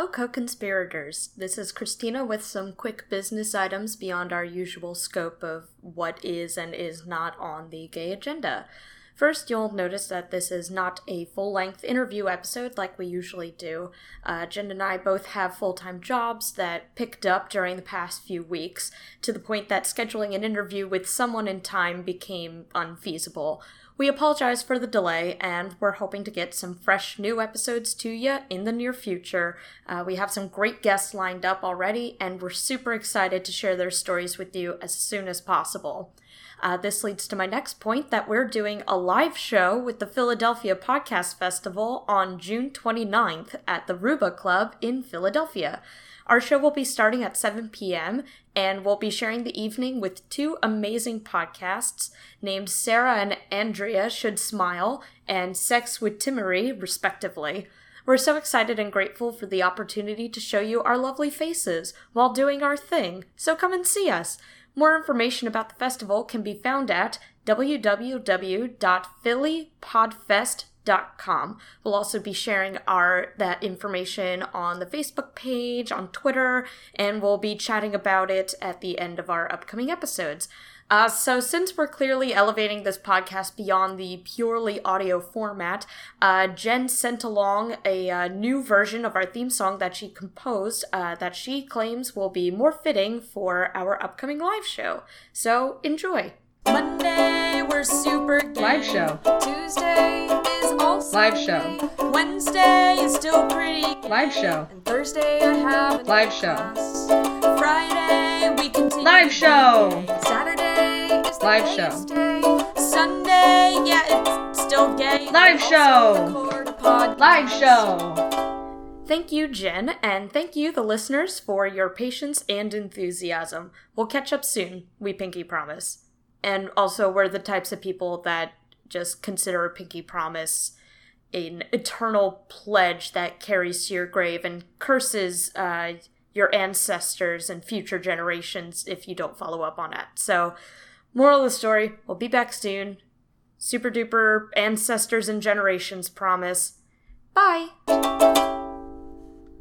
Hello, co conspirators. This is Christina with some quick business items beyond our usual scope of what is and is not on the gay agenda. First, you'll notice that this is not a full length interview episode like we usually do. Uh, Jen and I both have full time jobs that picked up during the past few weeks, to the point that scheduling an interview with someone in time became unfeasible. We apologize for the delay, and we're hoping to get some fresh new episodes to you in the near future. Uh, we have some great guests lined up already, and we're super excited to share their stories with you as soon as possible. Uh, this leads to my next point that we're doing a live show with the Philadelphia Podcast Festival on June 29th at the Ruba Club in Philadelphia. Our show will be starting at 7 p.m., and we'll be sharing the evening with two amazing podcasts named Sarah and Andrea Should Smile and Sex with Timaree, respectively. We're so excited and grateful for the opportunity to show you our lovely faces while doing our thing, so come and see us. More information about the festival can be found at www.phillypodfest.com. We'll also be sharing our that information on the Facebook page, on Twitter, and we'll be chatting about it at the end of our upcoming episodes. Uh, so, since we're clearly elevating this podcast beyond the purely audio format, uh, Jen sent along a uh, new version of our theme song that she composed uh, that she claims will be more fitting for our upcoming live show. So, enjoy. Monday, we're super gay. Live show. Tuesday Live show. Wednesday is still pretty gay. Live show. And Thursday, I have a Live show. class. Friday, we continue. Live show. Saturday is the Live show. day. Sunday, yeah, it's still gay. Live show. record a podcast. Live show. Thank you, Jen, and thank you, the listeners, for your patience and enthusiasm. We'll catch up soon, we pinky promise. And also, we're the types of people that just consider a pinky promise an eternal pledge that carries to your grave and curses uh, your ancestors and future generations if you don't follow up on it. So, moral of the story, we'll be back soon. Super duper ancestors and generations promise. Bye!